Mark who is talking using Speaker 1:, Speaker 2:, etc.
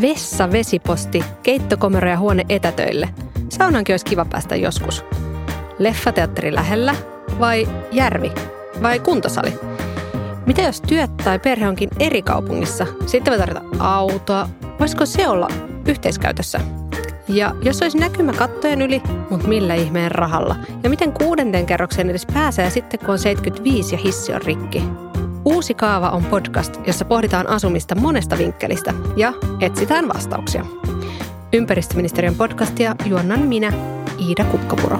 Speaker 1: Vessa, vesiposti, keittokomero ja huone etätöille. Saunankin olisi kiva päästä joskus. Leffateatteri lähellä vai järvi vai kuntosali? Mitä jos työt tai perhe onkin eri kaupungissa? Sitten voi tarvita autoa. Voisiko se olla yhteiskäytössä? Ja jos olisi näkymä kattojen yli, mutta millä ihmeen rahalla? Ja miten kuudenten kerroksen edes pääsee sitten, kun on 75 ja hissi on rikki? Uusi kaava on podcast, jossa pohditaan asumista monesta vinkkelistä ja etsitään vastauksia. Ympäristöministeriön podcastia juonnan minä, Iida Kukkapuro.